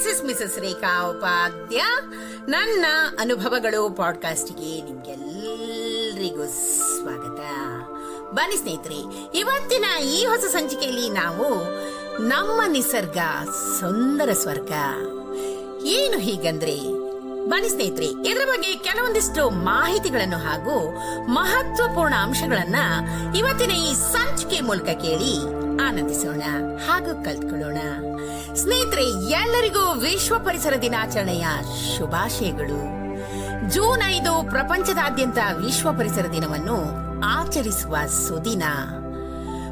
Mrs ರೇಖಾ ಉಪಾಧ್ಯ ನನ್ನ ಅನುಭವಗಳು ಪಾಡ್ಕಾಸ್ಟ್ಗೆ ನಿಮ್ಗೆಲ್ಲರಿಗೂ ಸ್ವಾಗತ. ಬನ್ನಿ ಸ್ನೇಹಿತರೆ, ಇವತ್ತಿನ ಈ ಹೊಸ ಸಂಚಿಕೆಯಲ್ಲಿ ನಾವು ನಮ್ಮ ನಿಸರ್ಗ ಸುಂದರ ಸ್ವರ್ಗ. ಏನು ಹೀಗಂದ್ರೆ, ಬನ್ನಿ ಸ್ನೇಹಿತರೆ, ಇದರ ಬಗ್ಗೆ ಕೆಲವೊಂದಿಷ್ಟು ಮಾಹಿತಿಗಳನ್ನು ಹಾಗೂ ಮಹತ್ವಪೂರ್ಣ ಅಂಶಗಳನ್ನ ಇವತ್ತಿನ ಈ ಸಂಚಿಕೆ ಮೂಲಕ ಕೇಳಿ ಆನಂದಿಸೋಣ ಹಾಗೂ ಕಲ್ತ್ಕೊಳ್ಳೋಣ. ಸ್ನೇಹಿತರೆ, ಎಲ್ಲರಿಗೂ ವಿಶ್ವ ಪರಿಸರ ದಿನಾಚರಣೆಯ ಶುಭಾಶಯಗಳು. ಜೂನ್ ಐದು ಪ್ರಪಂಚದಾದ್ಯಂತ ವಿಶ್ವ ಪರಿಸರ ದಿನವನ್ನು ಆಚರಿಸುವ ಸುದಿನ.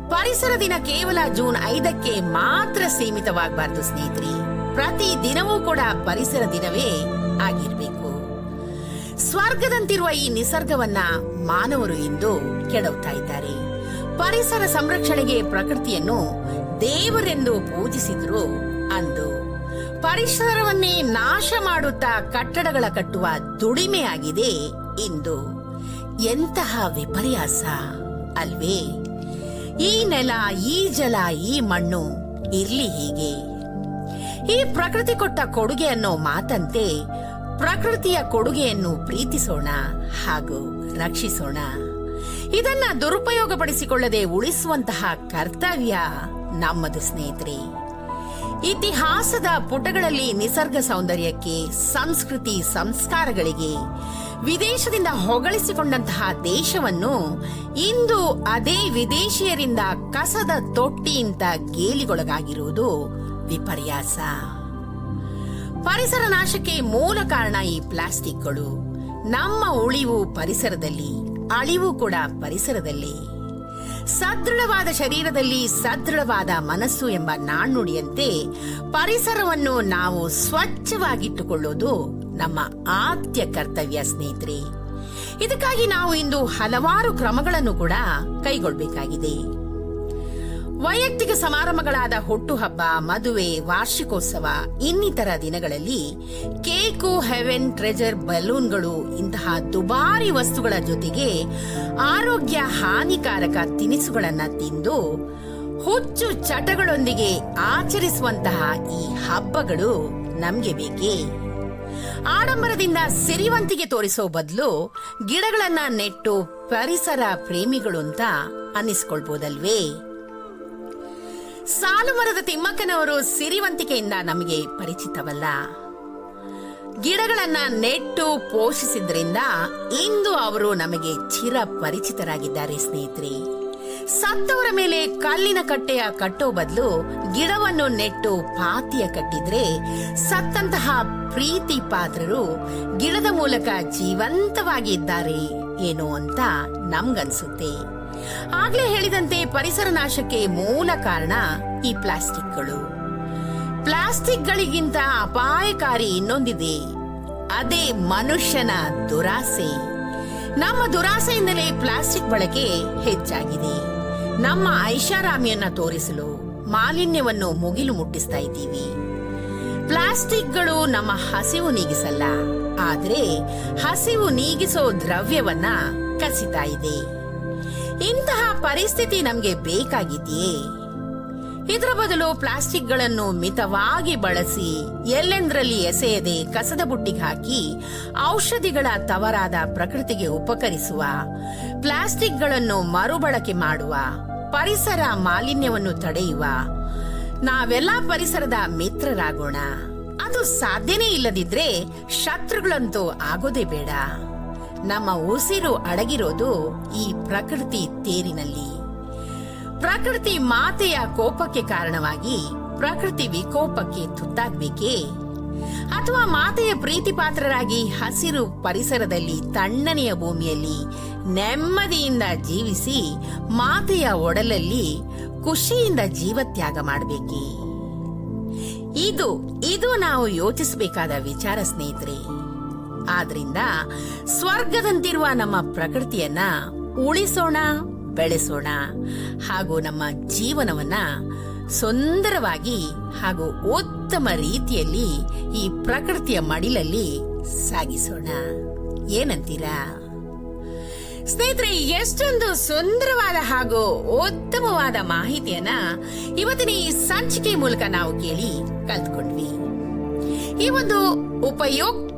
ಪರಿಸರ ದಿನ ಕೇವಲ ಜೂನ್ ಐದಕ್ಕೆ ಮಾತ್ರ ಸೀಮಿತವಾಗಬಾರದು ಸ್ನೇಹಿತರೆ. ಪ್ರತಿ ದಿನವೂ ಕೂಡ ಪರಿಸರ ದಿನವೇ ಆಗಿರಬೇಕು. ಸ್ವರ್ಗದಂತಿರುವ ಈ ನಿಸರ್ಗವನ್ನ ಮಾನವರು ಇಂದು ಕೆಡವುತ್ತಾ ಇದ್ದಾರೆ. ಪರಿಸರ ಸಂರಕ್ಷಣೆಗೆ ಪ್ರಕೃತಿಯನ್ನು ದೇವರೆಂದು ಪೂಜಿಸಿದ್ರು ಅಂದು ಪರಿಸರವನ್ನೇ ನಾಶ ಮಾಡುತ್ತಾ ಕಟ್ಟಡಗಳ ಕಟ್ಟುವ ದುಡಿಮೆಯಾಗಿದೆ ಇಂದು. ಎಂತಹ ವಿಪರ್ಯಾಸ, ಅಲ್ವೇ? ಈ ನೆಲ, ಈ ಜಲ, ಈ ಮಣ್ಣು ಇರ್ಲಿ ಹೀಗೆ? ಈ ಪ್ರಕೃತಿ ಕೊಟ್ಟ ಕೊಡುಗೆ ಅನ್ನೋ ಮಾತಂತೆ ಪ್ರಕೃತಿಯ ಕೊಡುಗೆಯನ್ನು ಪ್ರೀತಿಸೋಣ ಹಾಗೂ ರಕ್ಷಿಸೋಣ. ಇದನ್ನ ದುರುಪಯೋಗಪಡಿಸಿಕೊಳ್ಳದೆ ಉಳಿಸುವಂತಹ ಕರ್ತವ್ಯ ನಮ್ಮದು ಸ್ನೇಹಿತರೆ. ಇತಿಹಾಸದ ಪುಟಗಳಲ್ಲಿ ನಿಸರ್ಗ ಸೌಂದರ್ಯಕ್ಕೆ, ಸಂಸ್ಕೃತಿ ಸಂಸ್ಕಾರಗಳಿಗೆ, ವಿದೇಶದಿಂದ ಹೊಗಳಿಸಿಕೊಂಡಂತಹ ದೇಶವನ್ನು ಇಂದು ಅದೇ ವಿದೇಶಿಯರಿಂದ ಕಸದ ತೊಟ್ಟಿಯಿಂದ ಗೇಲಿಗೊಳಗಾಗಿರುವುದು ವಿಪರ್ಯಾಸ. ಪರಿಸರ ನಾಶಕ್ಕೆ ಮೂಲ ಕಾರಣ ಈ ಪ್ಲಾಸ್ಟಿಕ್ಗಳು. ನಮ್ಮ ಉಳಿವು ಪರಿಸರದಲ್ಲಿ, ಅಳಿವು ಕೂಡ ಪರಿಸರದಲ್ಲಿ. ಸದೃಢವಾದ ಶರೀರದಲ್ಲಿ ಸದೃಢವಾದ ಮನಸ್ಸು ಎಂಬ ನಾಣ್ಣುಡಿಯಂತೆ ಪರಿಸರವನ್ನು ನಾವು ಸ್ವಚ್ಛವಾಗಿಟ್ಟುಕೊಳ್ಳುವುದು ನಮ್ಮ ಆದ್ಯ ಕರ್ತವ್ಯ, ಸ್ನೇಹಿತರೆ. ಇದಕ್ಕಾಗಿ ನಾವು ಇಂದು ಹಲವಾರು ಕ್ರಮಗಳನ್ನು ಕೂಡ ಕೈಗೊಳ್ಳಬೇಕಾಗಿದೆ. ವೈಯಕ್ತಿಕ ಸಮಾರಂಭಗಳಾದ ಹುಟ್ಟುಹಬ್ಬ, ಮದುವೆ, ವಾರ್ಷಿಕೋತ್ಸವ, ಇನ್ನಿತರ ದಿನಗಳಲ್ಲಿ ಕೇಕು, ಹೆವೆನ್, ಟ್ರೆಜರ್, ಬಲೂನ್ಗಳು ಇಂತಹ ದುಬಾರಿ ವಸ್ತುಗಳ ಜೊತೆಗೆ ಆರೋಗ್ಯ ಹಾನಿಕಾರಕ ತಿನಿಸುಗಳನ್ನು ತಿಂದು ಹುಚ್ಚು ಚಟಗಳೊಂದಿಗೆ ಆಚರಿಸುವಂತಹ ಈ ಹಬ್ಬಗಳು ನಮಗೆ ಬೇಕೇ? ಆಡಂಬರದಿಂದ ಸಿರಿವಂತಿಗೆ ತೋರಿಸೋ ಬದಲು ಗಿಡಗಳನ್ನ ನೆಟ್ಟು ಪರಿಸರ ಪ್ರೇಮಿಗಳು ಅಂತ ಅನ್ನಿಸ್ಕೊಳ್ಬೋದಲ್ವೇ? ಸಾಲು ಮರದ ತಿಮ್ಮಕ್ಕನವರು ಸಿರಿವಂತಿಕೆಯಿಂದ ನಮಗೆ ಪರಿಚಿತವಲ್ಲ. ಗಿಡಗಳನ್ನ ನೆಟ್ಟು ಪೋಷಿಸಿದ್ರಿಂದ ಇಂದು ಅವರು ನಮಗೆ ಚಿರ ಪರಿಚಿತರಾಗಿದ್ದಾರೆ ಸ್ನೇಹಿತರೆ. ಸತ್ತವರ ಮೇಲೆ ಕಲ್ಲಿನ ಕಟ್ಟೆಯ ಕಟ್ಟೋ ಬದಲು ಗಿಡವನ್ನು ನೆಟ್ಟು ಪಾತಿಯ ಕಟ್ಟಿದ್ರೆ ಸತ್ತಂತಹ ಪ್ರೀತಿ ಪಾತ್ರರು ಗಿಡದ ಮೂಲಕ ಜೀವಂತವಾಗಿದ್ದಾರೆ ಏನೋ ಅಂತ ನಮ್ಗನ್ಸುತ್ತೆ. ಆಗ್ಲೇ ಹೇಳಿದಂತೆ ಪರಿಸರ ನಾಶಕ್ಕೆ ಮೂಲ ಕಾರಣ ಈ ಪ್ಲಾಸ್ಟಿಕ್ಗಳು. ಪ್ಲಾಸ್ಟಿಕ್ಗಳಿಗಿಂತ ಅಪಾಯಕಾರಿ ಇನ್ನೊಂದಿದೆ. ಅದೇ ಮನುಷ್ಯನ ದುರಾಸೆ. ನಮ್ಮ ದುರಾಸೆಯಿಂದಲೇ ಪ್ಲಾಸ್ಟಿಕ್ ಬಳಕೆ ಹೆಚ್ಚಾಗಿದೆ. ನಮ್ಮ ಐಷಾರಾಮಿಯನ್ನ ತೋರಿಸಲು ಮಾಲಿನ್ಯವನ್ನು ಮುಗಿಲು ಮುಟ್ಟಿಸ್ತಾ ಇದ್ದೀವಿ. ಪ್ಲಾಸ್ಟಿಕ್ಗಳು ನಮ್ಮ ಹಸಿವು ನೀಗಿಸಲ್ಲ. ಆದರೆ ಹಸಿವು ನೀಗಿಸೋ ದ್ರವ್ಯವನ್ನ ಕಸಿತಾ ಇದೆ. ಇಂತಹ ಪರಿಸ್ಥಿತಿ ನಮಗೆ ಬೇಕಾಗಿದೆಯೇ? ಇದರ ಬದಲು ಪ್ಲಾಸ್ಟಿಕ್ಗಳನ್ನು ಮಿತವಾಗಿ ಬಳಸಿ ಎಲ್ಲೆಂದರಲ್ಲಿ ಎಸೆಯದೆ ಕಸದ ಬುಟ್ಟಿಗೆ ಹಾಕಿ ಔಷಧಿಗಳ ತವರಾದ ಪ್ರಕೃತಿಗೆ ಉಪಕರಿಸುವ, ಪ್ಲಾಸ್ಟಿಕ್ಗಳನ್ನು ಮರುಬಳಕೆ ಮಾಡುವ, ಪರಿಸರ ಮಾಲಿನ್ಯವನ್ನು ತಡೆಯುವ, ನಾವೆಲ್ಲ ಪರಿಸರದ ಮಿತ್ರರಾಗೋಣ. ಅದು ಸಾಧ್ಯನೇ ಇಲ್ಲದಿದ್ರೆ ಶತ್ರುಗಳಂತೂ ಆಗೋದೇ ಬೇಡ. ನಮ್ಮ ಉಸಿರು ಅಡಗಿರೋದು ಈ ಪ್ರಕೃತಿ ತೇರಿನಲ್ಲಿ. ಪ್ರಕೃತಿ ಮಾತೆಯ ಕೋಪಕ್ಕೆ ಕಾರಣವಾಗಿ ಪ್ರಕೃತಿ ವಿಕೋಪಕ್ಕೆ ತುತ್ತಾಗಬೇಕೇ? ಅಥವಾ ಮಾತೆಯ ಪ್ರೀತಿ ಪಾತ್ರರಾಗಿ ಹಸಿರು ಪರಿಸರದಲ್ಲಿ ತಣ್ಣನೆಯ ಭೂಮಿಯಲ್ಲಿ ನೆಮ್ಮದಿಯಿಂದ ಜೀವಿಸಿ ಮಾತೆಯ ಒಡಲಲ್ಲಿ ಖುಷಿಯಿಂದ ಜೀವತ್ಯಾಗ ಮಾಡಬೇಕೇ? ಇದು ಇದು ನಾವು ಯೋಚಿಸಬೇಕಾದ ವಿಚಾರ ಸ್ನೇಹಿತರೆ. ಆದ್ರಿಂದ ಸ್ವರ್ಗದಂತಿರುವ ನಮ್ಮ ಪ್ರಕೃತಿಯನ್ನ ಉಳಿಸೋಣ, ಬೆಳೆಸೋಣ ಹಾಗೂ ನಮ್ಮ ಜೀವನವನ್ನ ಸುಂದರವಾಗಿ ಹಾಗೂ ಉತ್ತಮ ರೀತಿಯಲ್ಲಿ ಈ ಪ್ರಕೃತಿಯ ಮಡಿಲಲ್ಲಿ ಸಾಗಿಸೋಣ. ಏನಂತೀರಾ? ಸ್ನೇಹಿತರೆ, ಎಷ್ಟೊಂದು ಸುಂದರವಾದ ಹಾಗೂ ಉತ್ತಮವಾದ ಮಾಹಿತಿಯನ್ನ ಇವತ್ತಿನ ಈ ಸಂಚಿಕೆ ಮೂಲಕ ನಾವು ಕೇಳಿ ಕಲ್ತ್ಕೊಂಡ್ವಿ. ಈ ಒಂದು ಉಪಯುಕ್ತ